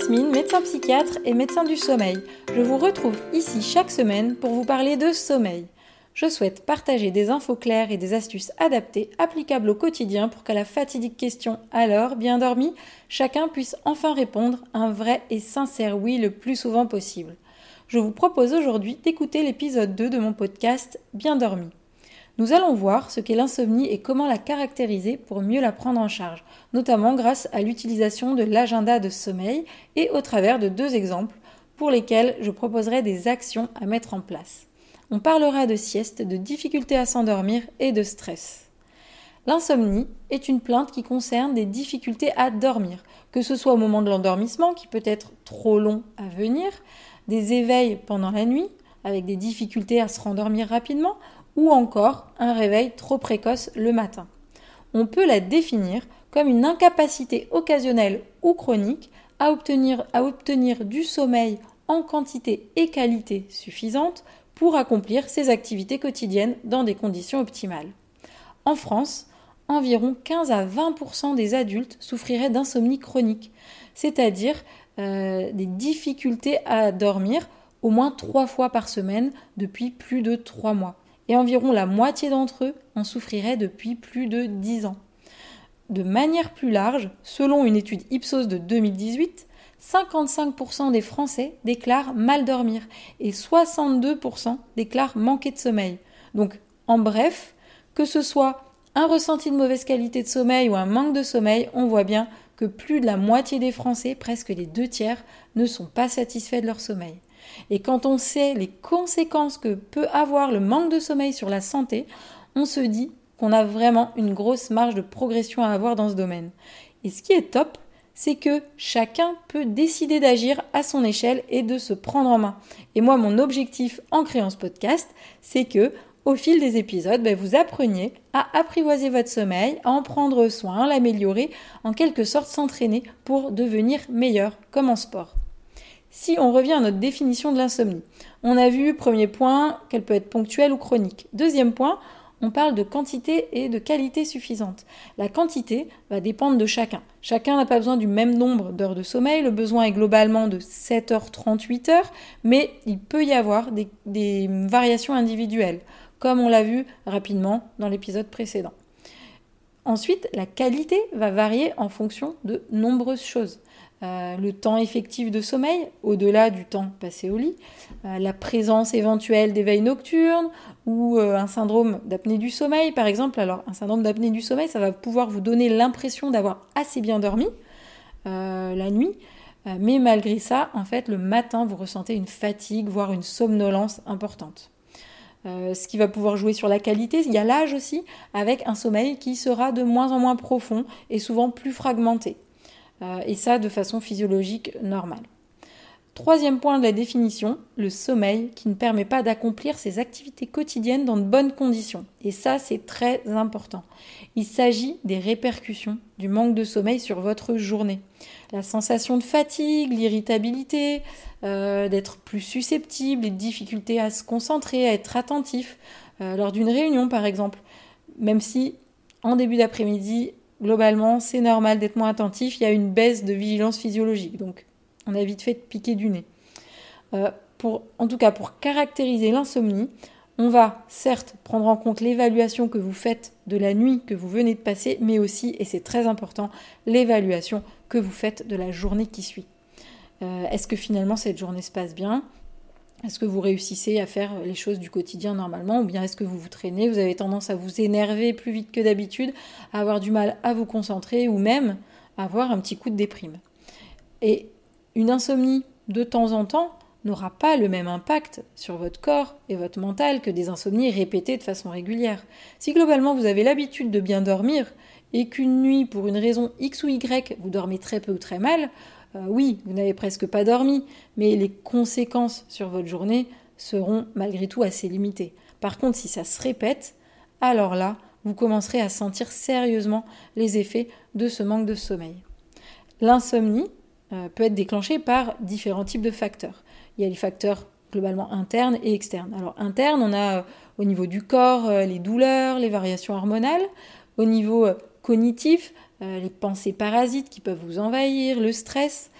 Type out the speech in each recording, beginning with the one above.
Yasmine, médecin psychiatre et médecin du sommeil. Je vous retrouve ici chaque semaine pour vous parler de sommeil. Je souhaite partager des infos claires et des astuces adaptées, applicables au quotidien pour qu'à la fatidique question alors, bien dormi, chacun puisse enfin répondre un vrai et sincère oui le plus souvent possible. Je vous propose aujourd'hui d'écouter l'épisode 2 de mon podcast Bien dormi. Nous allons voir ce qu'est l'insomnie et comment la caractériser pour mieux la prendre en charge, notamment grâce à l'utilisation de l'agenda de sommeil et au travers de deux exemples pour lesquels je proposerai des actions à mettre en place. On parlera de sieste, de difficultés à s'endormir et de stress. L'insomnie est une plainte qui concerne des difficultés à dormir, que ce soit au moment de l'endormissement, qui peut être trop long à venir, des éveils pendant la nuit, avec des difficultés à se rendormir rapidement, ou encore un réveil trop précoce le matin. On peut la définir comme une incapacité occasionnelle ou chronique à obtenir, du sommeil en quantité et qualité suffisante pour accomplir ses activités quotidiennes dans des conditions optimales. En France, environ 15 à 20% des adultes souffriraient d'insomnie chronique, c'est-à-dire euh, des difficultés à dormir au moins trois fois par semaine depuis plus de trois mois et environ la moitié d'entre eux en souffriraient depuis plus de 10 ans. De manière plus large, selon une étude Ipsos de 2018, 55% des Français déclarent mal dormir et 62% déclarent manquer de sommeil. Donc, en bref, que ce soit un ressenti de mauvaise qualité de sommeil ou un manque de sommeil, on voit bien que plus de la moitié des Français, presque les deux tiers, ne sont pas satisfaits de leur sommeil. Et quand on sait les conséquences que peut avoir le manque de sommeil sur la santé, on se dit qu'on a vraiment une grosse marge de progression à avoir dans ce domaine. Et ce qui est top, c'est que chacun peut décider d'agir à son échelle et de se prendre en main. Et moi, mon objectif en créant ce podcast, c'est que au fil des épisodes, ben, vous appreniez à apprivoiser votre sommeil, à en prendre soin, à l'améliorer, en quelque sorte s'entraîner pour devenir meilleur, comme en sport. Si on revient à notre définition de l'insomnie, on a vu, premier point, qu'elle peut être ponctuelle ou chronique. Deuxième point, on parle de quantité et de qualité suffisante. La quantité va dépendre de chacun. Chacun n'a pas besoin du même nombre d'heures de sommeil. Le besoin est globalement de 7h30, 8h, mais il peut y avoir des variations individuelles, comme on l'a vu rapidement dans l'épisode précédent. Ensuite, la qualité va varier en fonction de nombreuses choses. Euh, le temps effectif de sommeil, au-delà du temps passé au lit, euh, la présence éventuelle d'éveil nocturne ou euh, un syndrome d'apnée du sommeil, par exemple. Alors, un syndrome d'apnée du sommeil, ça va pouvoir vous donner l'impression d'avoir assez bien dormi la nuit, mais malgré ça, en fait, le matin, vous ressentez une fatigue, voire une somnolence importante. ce qui va pouvoir jouer sur la qualité. Il y a l'âge aussi, avec un sommeil qui sera de moins en moins profond et souvent plus fragmenté. Euh, et ça de façon physiologique normale. Troisième point de la définition, le sommeil qui ne permet pas d'accomplir ses activités quotidiennes dans de bonnes conditions. Et ça, c'est très important. Il s'agit des répercussions du manque de sommeil sur votre journée. La sensation de fatigue, l'irritabilité, euh, d'être plus susceptible, les difficultés à se concentrer, à être attentif euh, lors d'une réunion par exemple. Même si en début d'après-midi, globalement, c'est normal d'être moins attentif. Il y a une baisse de vigilance physiologique. Donc, on a vite fait de piquer du nez. Euh, en tout cas, pour caractériser l'insomnie, on va certes prendre en compte l'évaluation que vous faites de la nuit que vous venez de passer, mais aussi, et c'est très important, l'évaluation que vous faites de la journée qui suit. Euh, est-ce que finalement cette journée se passe bien? Est-ce que vous réussissez à faire les choses du quotidien normalement ou bien est-ce que vous vous traînez, vous avez tendance à vous énerver plus vite que d'habitude, à avoir du mal à vous concentrer ou même à avoir un petit coup de déprime? Et une insomnie de temps en temps n'aura pas le même impact sur votre corps et votre mental que des insomnies répétées de façon régulière. Si globalement vous avez l'habitude de bien dormir et qu'une nuit, pour une raison X ou Y, vous dormez très peu ou très mal, euh, oui, vous n'avez presque pas dormi, mais les conséquences sur votre journée seront malgré tout assez limitées. Par contre, si ça se répète, alors là, vous commencerez à sentir sérieusement les effets de ce manque de sommeil. L'insomnie euh, peut être déclenchée par différents types de facteurs. Il y a les facteurs globalement internes et externes. Alors internes, on a euh, au niveau du corps les douleurs, les variations hormonales. Au niveau cognitif, euh, les pensées parasites qui peuvent vous envahir, le stress,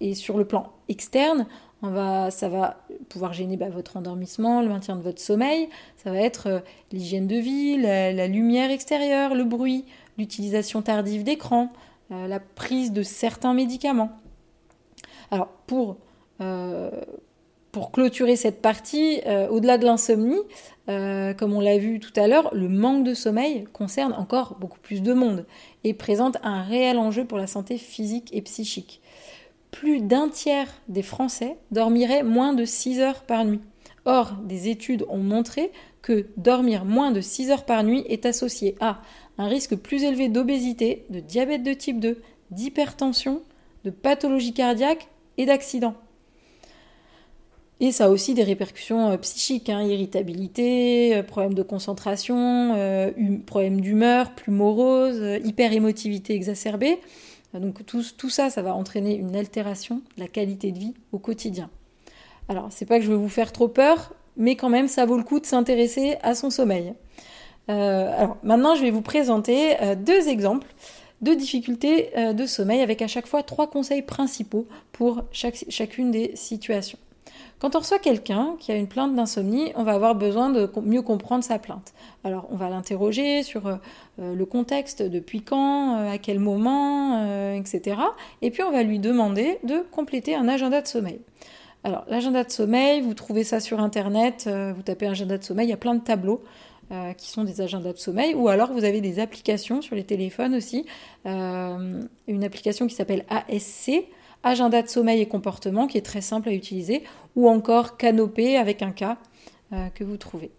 et sur le plan externe, ça va pouvoir gêner bah, votre endormissement, le maintien de votre sommeil. Ça va être l'hygiène de vie, la, lumière extérieure, le bruit, l'utilisation tardive d'écran, la prise de certains médicaments. Alors pour, pour clôturer cette partie, euh, au-delà de l'insomnie, euh, comme on l'a vu tout à l'heure, le manque de sommeil concerne encore beaucoup plus de monde et présente un réel enjeu pour la santé physique et psychique. Plus d'un tiers des Français dormiraient moins de 6 heures par nuit. Or, des études ont montré que dormir moins de 6 heures par nuit est associé à un risque plus élevé d'obésité, de diabète de type 2, d'hypertension, de pathologie cardiaque et d'accidents. Et ça a aussi des répercussions euh, psychiques, hein, irritabilité, euh, problème de concentration, euh, problème d'humeur, plus morose, hyper-émotivité exacerbée. Donc tout, ça, ça va entraîner une altération de la qualité de vie au quotidien. Alors, c'est pas que je veux vous faire trop peur, mais quand même, ça vaut le coup de s'intéresser à son sommeil. alors, maintenant, je vais vous présenter deux exemples de difficultés de sommeil avec à chaque fois trois conseils principaux pour chacune des situations. Quand on reçoit quelqu'un qui a une plainte d'insomnie, on va avoir besoin de mieux comprendre sa plainte. Alors on va l'interroger sur euh, euh, le contexte, depuis quand, euh, à quel moment, etc. Et puis on va lui demander de compléter un agenda de sommeil. Alors l'agenda de sommeil, vous trouvez ça sur Internet, vous tapez agenda de sommeil, il y a plein de tableaux. qui sont des agendas de sommeil, ou alors vous avez des applications sur les téléphones aussi, une application qui s'appelle ASC, agenda de sommeil et comportement qui est très simple à utiliser, ou encore canopée avec un cas euh, que vous trouvez.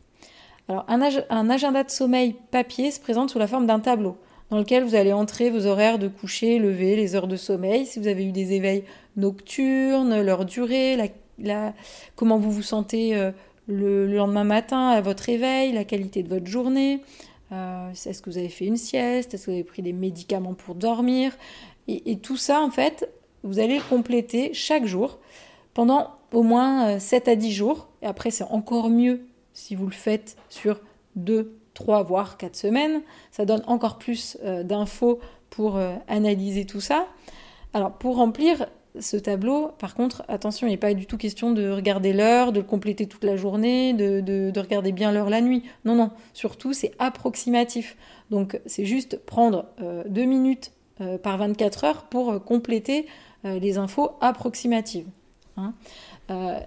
Alors un, agenda de sommeil papier se présente sous la forme d'un tableau dans lequel vous allez entrer vos horaires de coucher, lever, les heures de sommeil, si vous avez eu des éveils nocturnes, leur durée, la, comment vous vous sentez euh, le, lendemain matin à votre éveil, la qualité de votre journée, euh, est-ce que vous avez fait une sieste, est-ce que vous avez pris des médicaments pour dormir, et tout ça en fait, vous allez le compléter chaque jour pendant au moins 7 euh, à 10 jours. Et après, c'est encore mieux si vous le faites sur 2, 3, voire 4 semaines. Ça donne encore plus euh, d'infos pour euh, analyser tout ça. Alors, pour remplir ce tableau, par contre, attention, il n'est pas du tout question de regarder l'heure, de le compléter toute la journée, de, de regarder bien l'heure la nuit. Non, non, surtout, c'est approximatif. Donc, c'est juste prendre 2 minutes par 24 heures pour compléter les infos approximatives. Hein. Euh,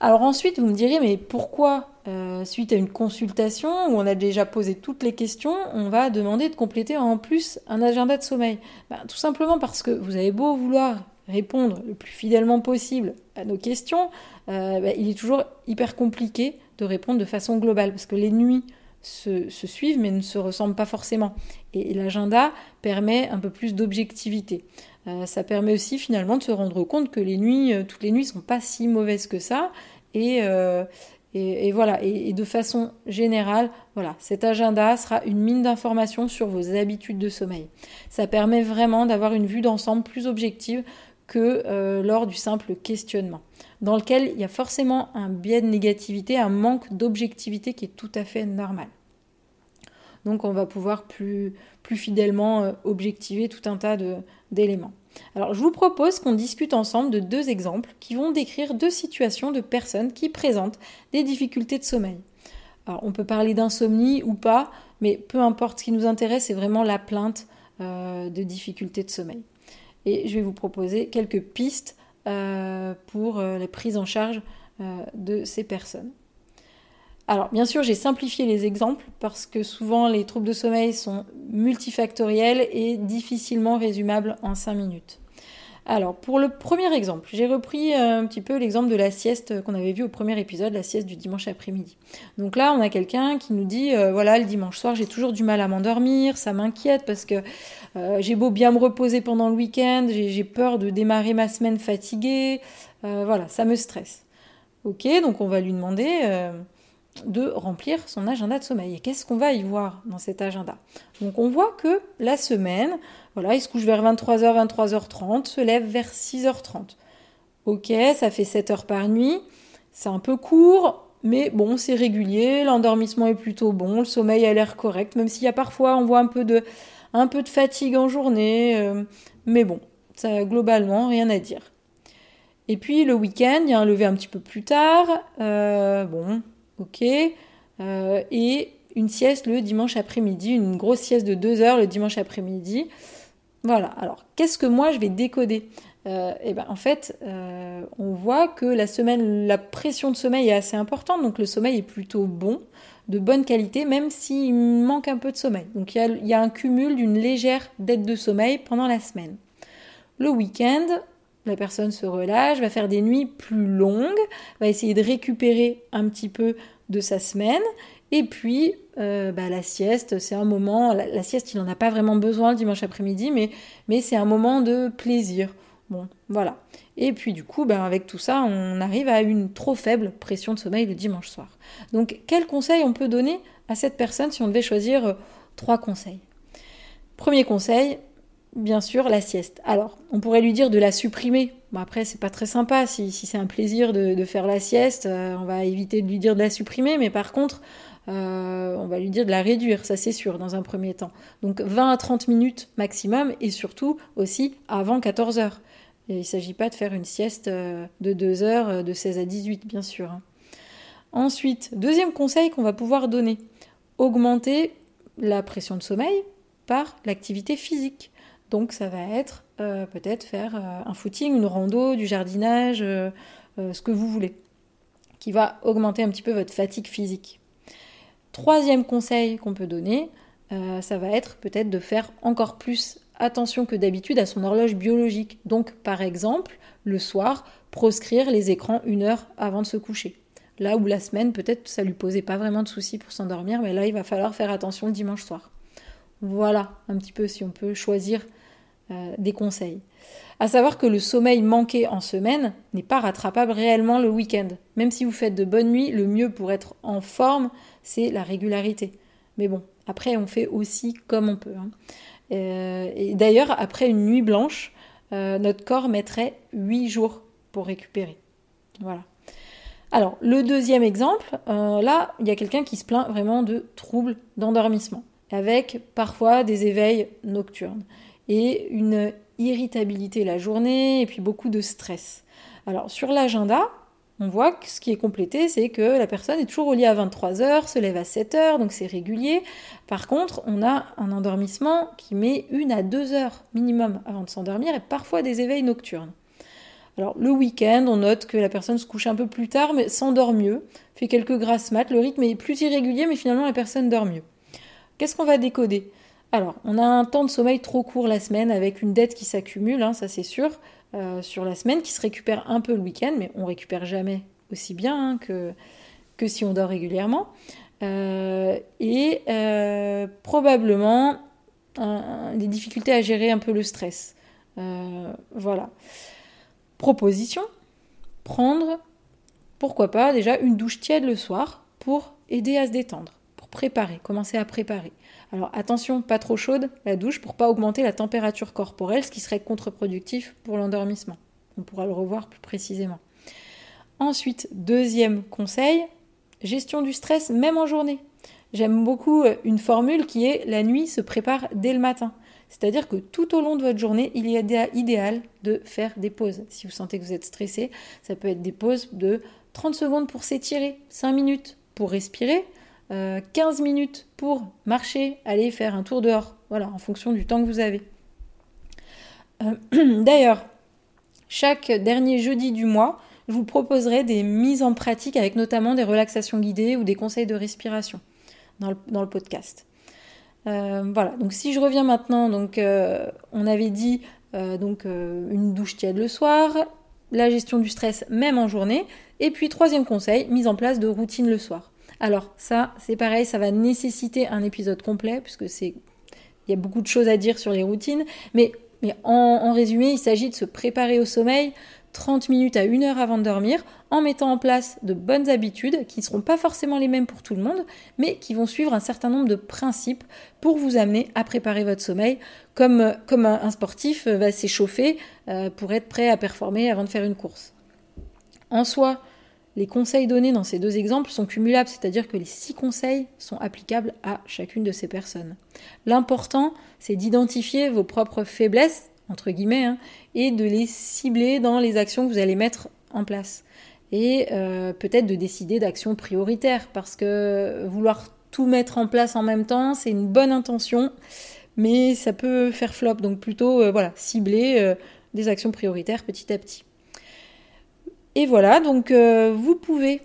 alors ensuite, vous me direz, mais pourquoi, euh, suite à une consultation où on a déjà posé toutes les questions, on va demander de compléter en plus un agenda de sommeil? Ben, Tout simplement parce que vous avez beau vouloir répondre le plus fidèlement possible à nos questions, euh, ben, il est toujours hyper compliqué de répondre de façon globale, parce que les nuits se, suivent mais ne se ressemblent pas forcément. Et, l'agenda permet un peu plus d'objectivité. Euh, ça permet aussi finalement de se rendre compte que les nuits, euh, toutes les nuits sont pas si mauvaises que ça. Et, euh, voilà, et, de façon générale, voilà, cet agenda sera une mine d'informations sur vos habitudes de sommeil. Ça permet vraiment d'avoir une vue d'ensemble plus objective que lors du simple questionnement, dans lequel il y a forcément un biais de négativité, un manque d'objectivité qui est tout à fait normal. Donc on va pouvoir plus, fidèlement objectiver tout un tas d'éléments. Alors je vous propose qu'on discute ensemble de deux exemples qui vont décrire deux situations de personnes qui présentent des difficultés de sommeil. Alors on peut parler d'insomnie ou pas, mais peu importe, ce qui nous intéresse, c'est vraiment la plainte euh, de difficultés de sommeil. Et je vais vous proposer quelques pistes euh, pour euh, la prise en charge de ces personnes. Alors, bien sûr, j'ai simplifié les exemples parce que souvent les troubles de sommeil sont multifactoriels et difficilement résumables en 5 minutes. Alors, pour le premier exemple, j'ai repris euh, un petit peu l'exemple de la sieste qu'on avait vu au premier épisode, la sieste du dimanche après-midi. Donc là, on a quelqu'un qui nous dit, euh, voilà, le dimanche soir, j'ai toujours du mal à m'endormir, ça m'inquiète parce que euh, j'ai beau bien me reposer pendant le week-end, j'ai peur de démarrer ma semaine fatiguée, voilà, ça me stresse. Ok, donc on va lui demander de remplir son agenda de sommeil. Et qu'est-ce qu'on va y voir dans cet agenda? Donc on voit que la semaine, voilà, il se couche vers 23h, 23h30, se lève vers 6h30. Ok, ça fait 7 heures par nuit, c'est un peu court, mais bon, c'est régulier, l'endormissement est plutôt bon, le sommeil a l'air correct, même s'il y a parfois, on voit un peu de, fatigue en journée, euh, mais bon, ça globalement rien à dire. Et puis le week-end, il y a un lever un petit peu plus tard, euh, bon, ok, euh, et une sieste le dimanche après-midi, une grosse sieste de deux heures le dimanche après-midi. Voilà, alors qu'est-ce que moi je vais décoder? Euh, et ben, en fait, euh, on voit que la semaine, la pression de sommeil est assez importante, donc le sommeil est plutôt bon, de bonne qualité, même s'il manque un peu de sommeil. Donc il y a, un cumul d'une légère dette de sommeil pendant la semaine. Le week-end, la personne se relâche, va faire des nuits plus longues, va essayer de récupérer un petit peu de sa semaine. Et puis, euh, bah, la sieste, c'est un moment, la, sieste, il n'en a pas vraiment besoin le dimanche après-midi, mais, c'est un moment de plaisir. Bon, voilà. Et puis du coup, ben, avec tout ça, on arrive à une trop faible pression de sommeil le dimanche soir. Donc, quel conseil on peut donner à cette personne si on devait choisir euh, trois conseils? Premier conseil, bien sûr, la sieste. Alors, on pourrait lui dire de la supprimer. Bon, après, c'est pas très sympa. Si, c'est un plaisir de, faire la sieste, euh, on va éviter de lui dire de la supprimer. Mais par contre, euh, on va lui dire de la réduire, ça c'est sûr, dans un premier temps. Donc 20 à 30 minutes maximum et surtout aussi avant 14 heures il ne s'agit pas de faire une sieste euh, de 2 heures de 16 à 18, bien sûr. Hein. Ensuite, deuxième conseil qu'on va pouvoir donner, augmenter la pression de sommeil par l'activité physique. Donc ça va être euh, peut-être faire un footing, une rando, du jardinage, ce que vous voulez, qui va augmenter un petit peu votre fatigue physique. Troisième conseil qu'on peut donner, ça va être peut-être de faire encore plus attention que d'habitude à son horloge biologique. Donc, par exemple, le soir, proscrire les écrans une heure avant de se coucher. Là où la semaine, peut-être, ça lui posait pas vraiment de soucis pour s'endormir, mais là, il va falloir faire attention le dimanche soir. Voilà un petit peu si on peut choisir euh, des conseils. À savoir que le sommeil manqué en semaine n'est pas rattrapable réellement le week-end. Même si vous faites de bonnes nuits, le mieux pour être en forme, c'est la régularité. Mais bon, après, on fait aussi comme on peut. Hein. Euh, et d'ailleurs, après une nuit blanche, euh, notre corps mettrait 8 jours pour récupérer. Voilà. Alors, le deuxième exemple, là, il y a quelqu'un qui se plaint vraiment de troubles d'endormissement, avec parfois des éveils nocturnes une irritabilité la journée et puis beaucoup de stress. Alors, sur l'agenda, on voit que ce qui est complété, c'est que la personne est toujours au lit à 23h, se lève à 7h, donc c'est régulier. Par contre, on a un endormissement qui met une à deux heures minimum avant de s'endormir et parfois des éveils nocturnes. Alors le week-end, on note que la personne se couche un peu plus tard, mais s'endort mieux, fait quelques grasses mat, le rythme est plus irrégulier, mais finalement la personne dort mieux. Qu'est-ce qu'on va décoder? Alors, on a un temps de sommeil trop court la semaine avec une dette qui s'accumule, hein, ça c'est sûr. Euh, sur la semaine, qui se récupère un peu le week-end, mais on récupère jamais aussi bien hein, que, si on dort régulièrement. Euh, et euh, probablement des difficultés à gérer un peu le stress. voilà. Proposition, prendre, pourquoi pas, déjà une douche tiède le soir pour aider à se détendre, préparer, commencer à préparer. Alors attention, pas trop chaude la douche pour pas augmenter la température corporelle, ce qui serait contre-productif pour l'endormissement. On pourra le revoir plus précisément. Ensuite, deuxième conseil, gestion du stress même en journée. J'aime beaucoup euh, une formule qui est la nuit se prépare dès le matin. C'est-à-dire que tout au long de votre journée, il est idéal de faire des pauses. Si vous sentez que vous êtes stressé, ça peut être des pauses de 30 secondes pour s'étirer, 5 minutes pour respirer, 15 euh, minutes pour marcher, aller faire un tour dehors, voilà, en fonction du temps que vous avez. Euh, d'ailleurs, chaque dernier jeudi du mois, je vous proposerai des mises en pratique avec notamment des relaxations guidées ou des conseils de respiration dans le, podcast. Euh, voilà, donc si je reviens maintenant, donc on avait dit donc une douche tiède le soir, la gestion du stress même en journée, et puis troisième conseil, mise en place de routine le soir. Alors ça, c'est pareil, ça va nécessiter un épisode complet, puisque c'est il y a beaucoup de choses à dire sur les routines, mais, mais en, résumé, il s'agit de se préparer au sommeil 30 minutes à 1 heure avant de dormir, en mettant en place de bonnes habitudes qui ne seront pas forcément les mêmes pour tout le monde, mais qui vont suivre un certain nombre de principes pour vous amener à préparer votre sommeil, comme, comme un sportif va s'échauffer euh, pour être prêt à performer avant de faire une course. En soi, les conseils donnés dans ces deux exemples sont cumulables, c'est-à-dire que les six conseils sont applicables à chacune de ces personnes. L'important, c'est d'identifier vos propres faiblesses entre guillemets, hein, et de les cibler dans les actions que vous allez mettre en place. Et euh, peut-être de décider d'actions prioritaires, parce que vouloir tout mettre en place en même temps, c'est une bonne intention, mais ça peut faire flop. Donc plutôt, euh, voilà, cibler euh, des actions prioritaires petit à petit. Et voilà, donc vous pouvez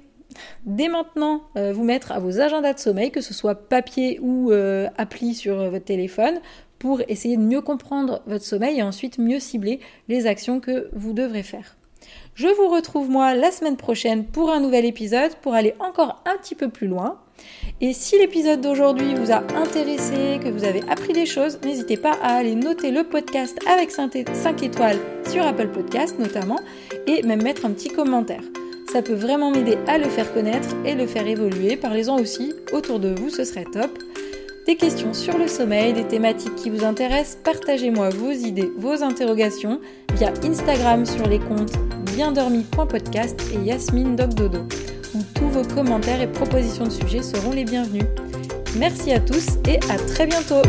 dès maintenant vous mettre à vos agendas de sommeil, que ce soit papier ou appli sur votre téléphone, pour essayer de mieux comprendre votre sommeil et ensuite mieux cibler les actions que vous devrez faire. Je vous retrouve moi la semaine prochaine pour un nouvel épisode pour aller encore un petit peu plus loin. Et si l'épisode d'aujourd'hui vous a intéressé, que vous avez appris des choses, n'hésitez pas à aller noter le podcast avec 5 étoiles sur Apple Podcast notamment et même mettre un petit commentaire. Ça peut vraiment m'aider à le faire connaître et le faire évoluer. Parlez-en aussi autour de vous, ce serait top des questions sur le sommeil, des thématiques qui vous intéressent, partagez-moi vos idées, vos interrogations via Instagram sur les comptes biendormi.podcast et Yasmine Dodo, où tous vos commentaires et propositions de sujets seront les bienvenus. Merci à tous et à très bientôt